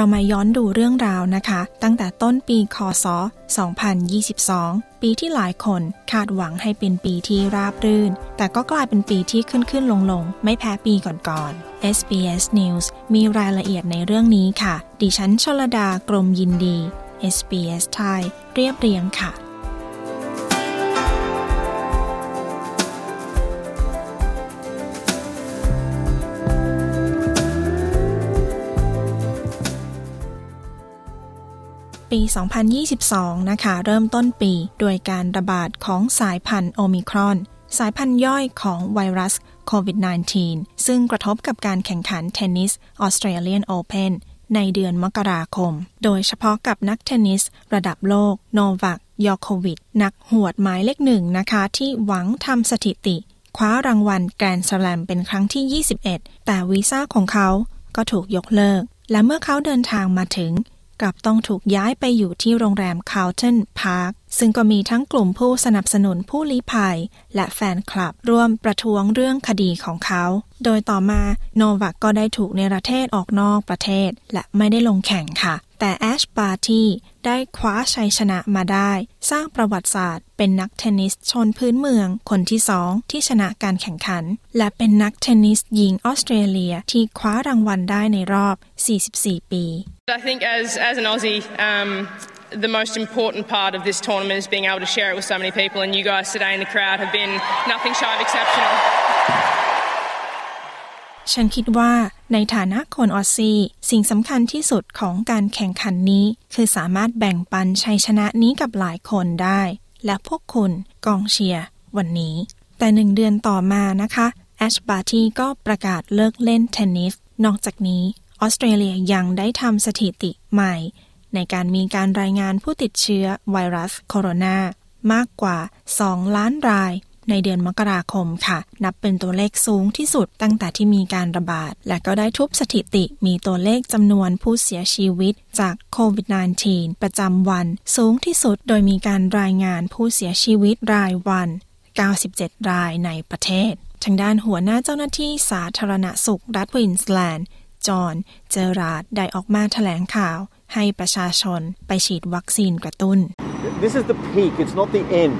เรามาย้อนดูเรื่องราวนะคะ ตั้งแต่ต้นปีคศ 2022 ปีที่หลายคนคาดหวังให้เป็นปีที่ราบรื่น แต่ก็กลายเป็นปีที่ขึ้นขึ้นลงลงไม่แพ้ปีก่อนๆ SBS News มีรายละเอียดในเรื่องนี้ค่ะ ดิฉันชลดากรมยินดี SBS ไทยเรียบเรียงค่ะ ปี 2022 นะคะ เริ่มต้นปี โดยการระบาดของสายพันธุ์โอมิครอน สายพันธุ์ย่อยของไวรัสโควิด -19 ซึ่งกระทบกับการแข่งขันเทนนิส Australian Open ในเดือนมกราคม โดยเฉพาะกับนักเทนนิสระดับโลก โนวัคยอโควิช นักหวดหมายเลขหนึ่งนะคะ ที่หวังทำสถิติ คว้ารางวัลแกรนด์สแลมเป็นครั้งที่ 21 แต่วีซ่าของเขาก็ถูกยกเลิก และเมื่อเขาเดินทางมาถึง กลับต้องถูกย้ายไปอยู่ที่โรงแรม Carlton Park ซึ่งก็มีทั้งกลุ่มผู้สนับสนุนผู้ลี้ภัย และแฟนคลับร่วมประท้วงเรื่องคดีของเขา โดยต่อมาโนวัคก็ได้ถูกในประเทศออกนอกประเทศ และไม่ได้ลงแข่งค่ะ แต่แอชบาร์ตี้ได้คว้าชัยชนะมาได้ สร้างประวัติศาสตร์ เป็นนักเทนนิสชนพื้นเมือง คนที่สองที่ชนะการแข่งขัน และเป็นนักเทนนิสหญิงออสเตรเลียที่คว้ารางวัลได้ในรอบ 44 ปี I think as, as an Aussie, um, the most important part of this tournament is being able to share it with so many people, and you guys today in the crowd have been nothing shy of exceptional. ฉันคิดว่าในฐานะคนออสซีสิ่งสำคัญที่สุดของการแข่งขันนี้ คือสามารถแบ่งปันชัยชนะนี้กับหลายคนได้ และพวกคุณกองเชียร์วันนี้ แต่หนึ่งเดือนต่อมานะคะแอชบาร์ตี้ก็ประกาศเลิกเล่นเทนนิสนอกจากนี้ออสเตรเลียยังได้ทำสถิติใหม่ ในการมีการรายงานผู้ติดเชื้อไวรัสโคโรนามากกว่า 2 ล้านราย ในเดือนมกราคมค่ะ นับเป็นตัวเลขสูงที่สุดตั้งแต่ที่มีการระบาด และก็ได้ทุบสถิติมีตัวเลขจำนวนผู้เสียชีวิตจากโควิด -19 ประจำวัน สูงที่สุดโดยมีการรายงานผู้เสียชีวิตรายวัน 97 รายในประเทศ ทางด้านหัวหน้าเจ้าหน้าที่สาธารณสุขรัฐควีนสแลนด์จอห์นเจอราดได้ออกมาแถลงข่าว ให้ประชาชนไปฉีดวัคซีนกระตุ้น This is the peak, it's not the end.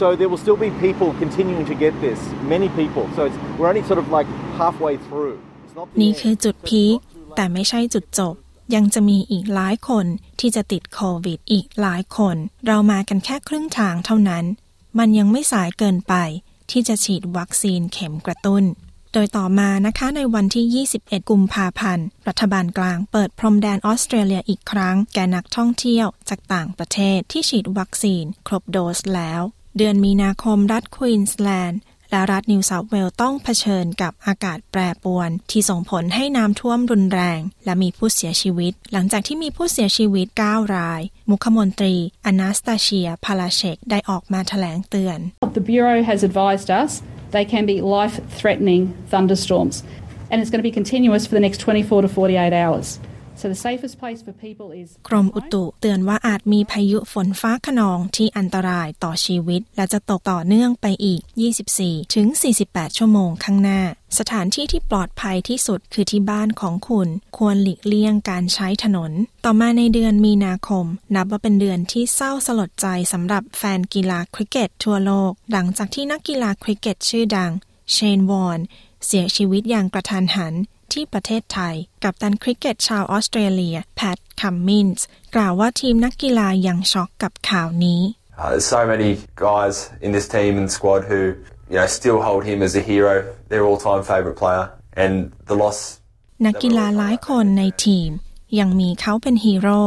So there will still be people continuing to get this, many people. So it's, we're only sort of like halfway through. It's not the นี่ end. คือจุด So it's พีค not too late. แต่ไม่ใช่จุดจบ ยังจะมีอีกหลายคนที่จะติดโควิดอีกหลายคน เรามากันแค่ครึ่งทางเท่านั้น มันยังไม่สายเกินไปที่จะฉีดวัคซีนเข็มกระตุ้น โดยต่อมานะคะในวันที่ 21 กุมภาพันธ์ รัฐบาลกลางเปิดพรมแดนออสเตรเลียอีกครั้ง แก่นักท่องเที่ยวจากต่างประเทศที่ฉีดวัคซีน ครบโดสแล้ว เดือนมีนาคมรัฐควีนสแลนด์และรัฐนิวเซาท์เวลต้องเผชิญกับอากาศแปรปรวน ที่ส่งผลให้น้ำท่วมรุนแรง และมีผู้เสียชีวิต หลังจากที่มีผู้เสียชีวิต 9 ราย มุขมนตรีอนาสตาเชีย พาลาเชกได้ออกมาแถลงเตือน The Bureau has advised us they can be life threatening thunderstorms, and it's going to be continuous for the next 24 to 48 hours. กรมอุตุเตือนว่าอาจมีพายุฝนฟ้าขนองที่อันตรายต่อชีวิต และจะตกต่อเนื่องไปอีก 24 ถึง 48 ชั่วโมงข้างหน้า สถานที่ที่ปลอดภัยที่สุดคือที่บ้านของคุณ ควรหลีกเลี่ยงการใช้ถนน ต่อมาในเดือนมีนาคม นับว่าเป็นเดือนที่เศร้าสลดใจสำหรับแฟนกีฬาคริกเก็ตทั่วโลก หลังจากที่นักกีฬาคริกเก็ตชื่อดังเชนวอร์นเสียชีวิตอย่างกระทันหัน ที่ประเทศไทย กับตันคริกเก็ตชาวออสเตรเลียแพทคัมมินส์กล่าวว่าทีมนักกีฬายังช็อกกับข่าวนี้ Uh, there's so many guys in this team and squad who, you know, still hold him as a hero, their all-time favourite player, and the loss. นักกีฬาหลายคนในทีม ยังมีเขาเป็นฮีโร่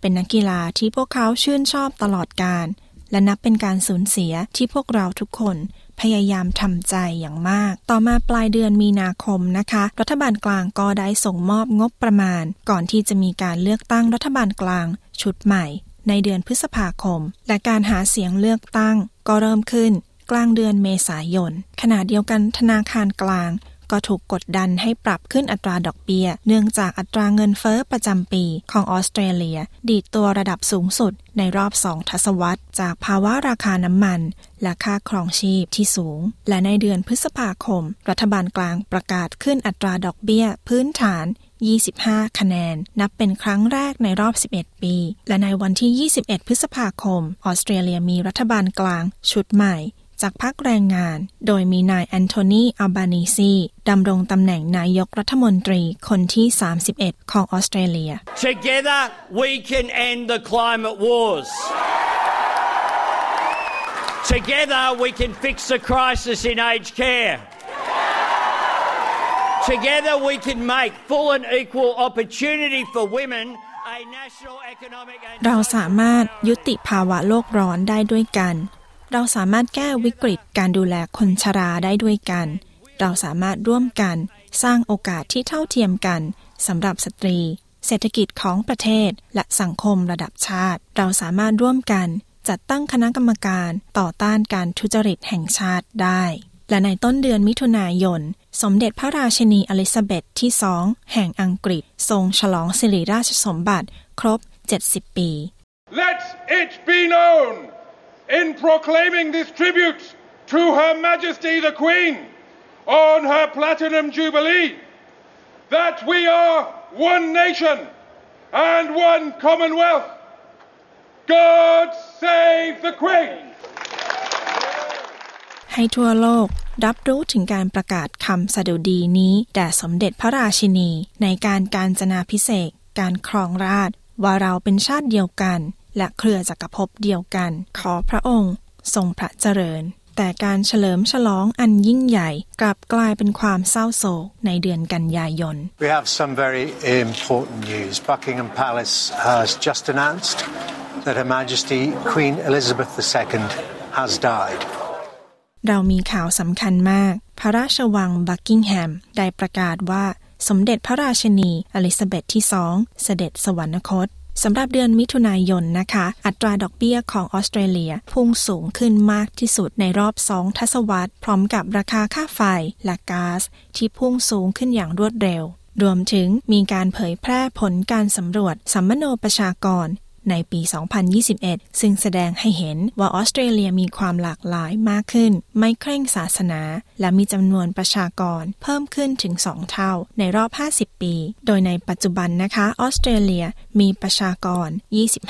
เป็นนักกีฬาที่พวกเขาชื่นชอบตลอดการ และนับเป็นการสูญเสียที่พวกเราทุกคน พยายามทำใจอย่างมาก ต่อมาปลายเดือนมีนาคมนะคะ รัฐบาลกลางก็ได้ส่งมอบงบประมาณ ก่อนที่จะมีการเลือกตั้งรัฐบาลกลางชุดใหม่ ในเดือนพฤษภาคม และการหาเสียงเลือกตั้งก็เริ่มขึ้นกลางเดือนเมษายน ขณะเดียวกันธนาคารกลาง ก็ถูกกดดันให้ปรับขึ้นอัตราดอกเบี้ย เนื่องจากอัตราเงินเฟอ้อประจำปีของออสเตรเลีย ดีดตัวระดับสูงสุดในรอบสองทศวรรษ จากภาวะราคาน้ำมัน และค่าครองชีพที่สูง และในเดือนพฤษภาคม รัฐบาลกลางประกาศขึ้นอัตราดอกเบี้ย พื้นฐาน 25 คะแนน นับเป็นครั้งแรกในรอบ 11 ปี และในวันที่ 21 พฤษภาคม ออสเตรเลียมีรัฐบาลกลางชุดใหม่ จากพรรคแรงงาน โดยมีนายแอนโทนีอัลบานีซีดำรงตำแหน่งนายกรัฐมนตรีคนที่ 31 ของออสเตรเลีย Together we can end the climate wars. Together we can fix the crisis in aged care. Together we can make full and equal opportunity for women a national economic and เราสามารถยุติภาวะโลกร้อนได้ด้วยกัน เราสามารถแก้วิกฤตการดูแลคนชราได้ด้วยกัน เราสามารถร่วมกันสร้างโอกาสที่เท่าเทียมกันสำหรับสตรี เศรษฐกิจของประเทศและสังคมระดับชาติ เราสามารถร่วมกันจัดตั้งคณะกรรมการต่อต้านการทุจริตแห่งชาติได้ และในต้นเดือนมิถุนายน สมเด็จพระราชินีอลิซาเบธที่สองแห่งอังกฤษ ทรงฉลองสิริราชสมบัติครบ 70 ปี Let it be known in proclaiming this tribute to Her Majesty the Queen on her Platinum Jubilee that we are one nation and one Commonwealth. God save the Queen! ให้ทั่วโลกรับรู้ถึงการประกาศคำสดุดีนี้แด่สมเด็จพระราชินีในการการจนาพิเศษกการครองราชว่าเราเป็นชาติเดียวกัน และเครือจักรภพเดียวกัน ขอพระองค์ทรงพระเจริญ แต่การเฉลิมฉลองอันยิ่งใหญ่กลับกลายเป็นความเศร้าโศกในเดือนกันยายน We have some very important news. Buckingham Palace has just announced that Her Majesty Queen Elizabeth II has died. เรามีข่าวสำคัญมาก พระราชวังบักกิงแฮมได้ประกาศว่าสมเด็จพระราชินีอลิซาเบธที่สองเสด็จสวรรคต สำหรับเดือนมิถุนายนนะคะ อัตราดอกเบี้ยของออสเตรเลียพุ่งสูงขึ้นมากที่สุดในรอบสองทศวรรษ พร้อมกับราคาค่าไฟและก๊าซที่พุ่งสูงขึ้นอย่างรวดเร็ว รวมถึงมีการเผยแพร่ผลการสำรวจสัมมโนประชากร ในปี 2021 ซึ่งแสดงให้เห็นว่าออสเตรเลียมีความหลากหลายมากขึ้น ไม่เคร่งศาสนา และมีจำนวนประชากรเพิ่มขึ้นถึง 2 เท่าในรอบ 50 ปี โดยในปัจจุบันนะคะออสเตรเลียมีประชากร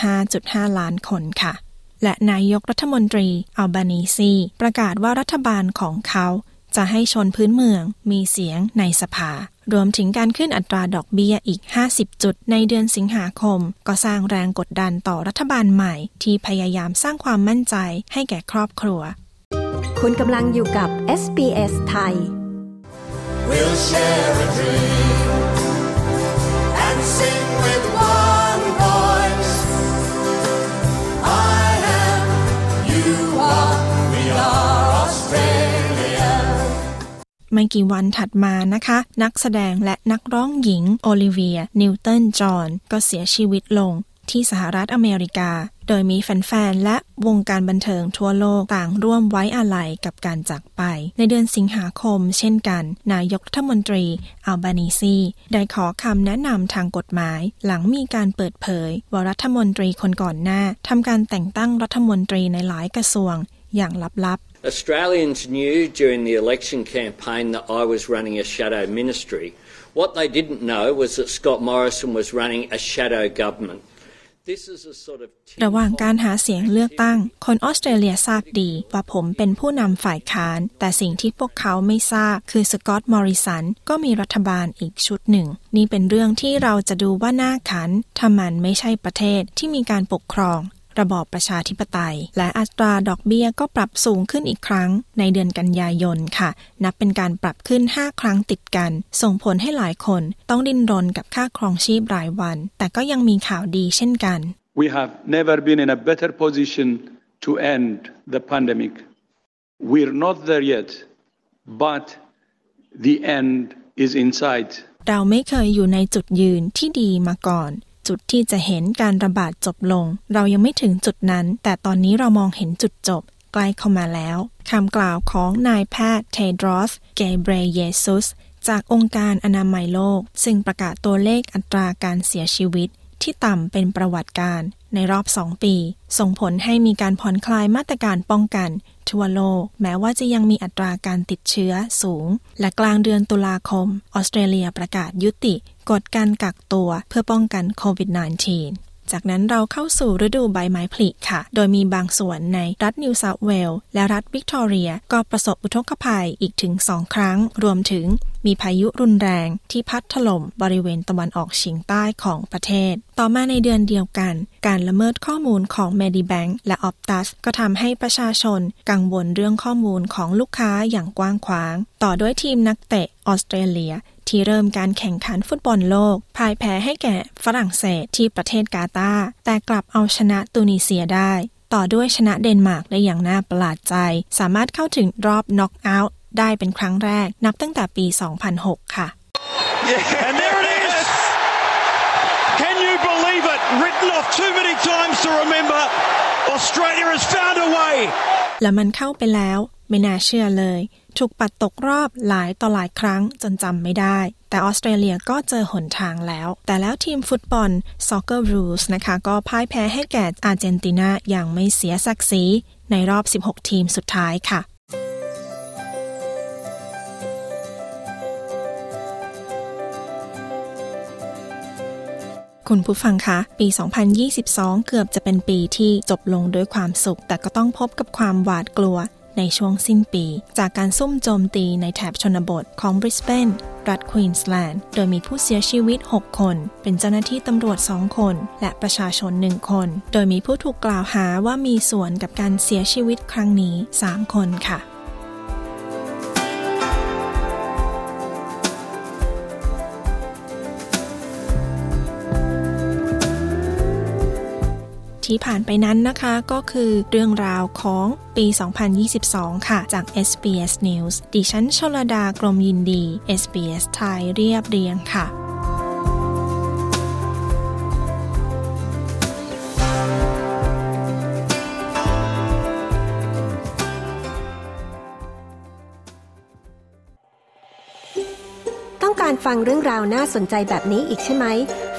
25.5 ล้านคนค่ะและนายกรัฐมนตรีอัลบานีซี ประกาศว่ารัฐบาลของเขา จะให้ชนพื้นเมืองมีเสียงในสภา รวมถึงการขึ้นอัตราดอกเบี้ยอีก 50 จุดในเดือนสิงหาคม ก็สร้างแรงกดดันต่อรัฐบาลใหม่ ที่พยายามสร้างความมั่นใจให้แก่ครอบครัว คุณกำลังอยู่กับ SBS ไทย We'll share a dream and sing with ไม่กี่วันถัดมานะคะ นักแสดงและนักร้องหญิงโอลิเวีย นิวตันจอห์นก็เสียชีวิตลงที่สหรัฐอเมริกา โดยมีแฟนๆ และวงการบันเทิงทั่วโลกต่างร่วมไว้อาลัยกับการจากไป ในเดือนสิงหาคมเช่นกัน นายกรัฐมนตรีอัลบานีซีได้ขอคำแนะนำทางกฎหมาย หลังมีการเปิดเผยว่ารัฐมนตรีคนก่อนหน้าทำการแต่งตั้งรัฐมนตรีในหลายกระทรวงอย่างลับๆ Australians knew during the election campaign that I was running a shadow ministry. What they didn't know was that Scott Morrison was running a shadow government. ระหว่างการหาเสียงเลือกตั้ง คนออสเตรเลียทราบดีว่าผมเป็นผู้นำฝ่ายค้าน แต่สิ่งที่พวกเขาไม่ทราบคือสกอตต์มอริสันก็มีรัฐบาลอีกชุดหนึ่ง นี่เป็นเรื่องที่เราจะดูว่าน่าขันถ้ามันไม่ใช่ประเทศที่มีการปกครอง ระบอบประชาธิปไตย และอัตราดอกเบี้ยก็ปรับสูงขึ้นอีกครั้งในเดือนกันยายนค่ะ นับเป็นการปรับขึ้น 5 ครั้งติดกัน ส่งผลให้หลายคนต้องดิ้นรนกับค่าครองชีพรายวัน แต่ก็ยังมีข่าวดีเช่นกัน We have never been in a better position to end the pandemic. We're not there yet, but the end is in sight. เราไม่เคยอยู่ในจุดยืนที่ดีมาก่อน จุดที่จะเห็นการระบาดจบลง เรายังไม่ถึงจุดนั้น แต่ตอนนี้เรามองเห็นจุดจบ ใกล้เข้ามาแล้วคำกล่าวของนายแพทย์เทดรอส เกเบรเยซุสจากองค์การอนามัยโลก ซึ่งประกาศตัวเลขอัตราการเสียชีวิต ที่ต่ำเป็นประวัติการในรอบ 2 ปี ส่งผลให้มีการผ่อนคลายมาตรการป้องกัน ทั่วโลก แม้ว่าจะยังมีอัตราการติดเชื้อสูง และกลางเดือนตุลาคม ออสเตรเลียประกาศยุติ กฎการกักตัวเพื่อป้องกันโควิด -19 จากนั้นเราเข้าสู่ฤดูใบไม้ผลิค่ะ โดยมีบางส่วนในรัฐนิวเซาท์เวลส์และรัฐวิกตอเรีย ก็ประสบอุทกภัยอีกถึงสองครั้ง รวมถึงมีพายุรุนแรงที่พัดถล่มบริเวณตะวันออกเฉียงใต้ของประเทศ ต่อมาในเดือนเดียวกัน การละเมิดข้อมูลของ Medibank และ Optus ก็ทำให้ประชาชนกังวลเรื่องข้อมูลของลูกค้าอย่างกว้างขวาง ต่อด้วยทีมนักเตะออสเตรเลีย ที่เริ่มการแข่งขันฟุตบอลโลกพ่ายแพ้ให้แก่ฝรั่งเศสที่ประเทศกาตาร์แต่กลับเอาชนะตูนิเซียได้ ต่อด้วยชนะเดนมาร์กได้อย่างน่าประหลาดใจ สามารถเข้าถึงรอบน็อกเอาท์ได้เป็นครั้งแรกนับตั้งแต่ปี 2006 ค่ะ Yeah, and there it is! Can you believe it? Written off too many times to remember. Australia has found a way. และมันเข้าไปแล้ว ไม่น่าเชื่อเลย ถูกปัดตกรอบหลายต่อหลายครั้งจนจำไม่ได้ แต่ออสเตรเลียก็เจอหนทางแล้ว แต่แล้วทีมฟุตบอล Soccer Rules นะคะ ก็พ่ายแพ้ให้แก่อาร์เจนตินาอย่างไม่เสียศักดิ์ศรีในรอบ 16 ทีมสุดท้ายค่ะคุณผู้ฟังคะ ปี 2022 เกือบจะเป็นปีที่จบลงด้วยความสุข แต่ก็ต้องพบกับความหวาดกลัว ในช่วงสิ้นปี จากการซุ่มโจมตีในแถบชนบทของบริสเบนรัฐควีนสแลนด์ โดยมีผู้เสียชีวิต 6 คน เป็นเจ้าหน้าที่ตำรวจ 2 คน และประชาชน 1 คน โดยมีผู้ถูกกล่าวหาว่ามีส่วนกับการเสียชีวิตครั้งนี้ 3 คนค่ะ ที่ผ่านไปนั้นนะคะ ก็คือเรื่องราวของปี 2022 ค่ะ จาก SBS News ดิฉันชลดากรมยินดี SBS ไทยเรียบเรียงค่ะต้องการฟังเรื่องราวน่าสนใจแบบนี้อีกใช่ไหม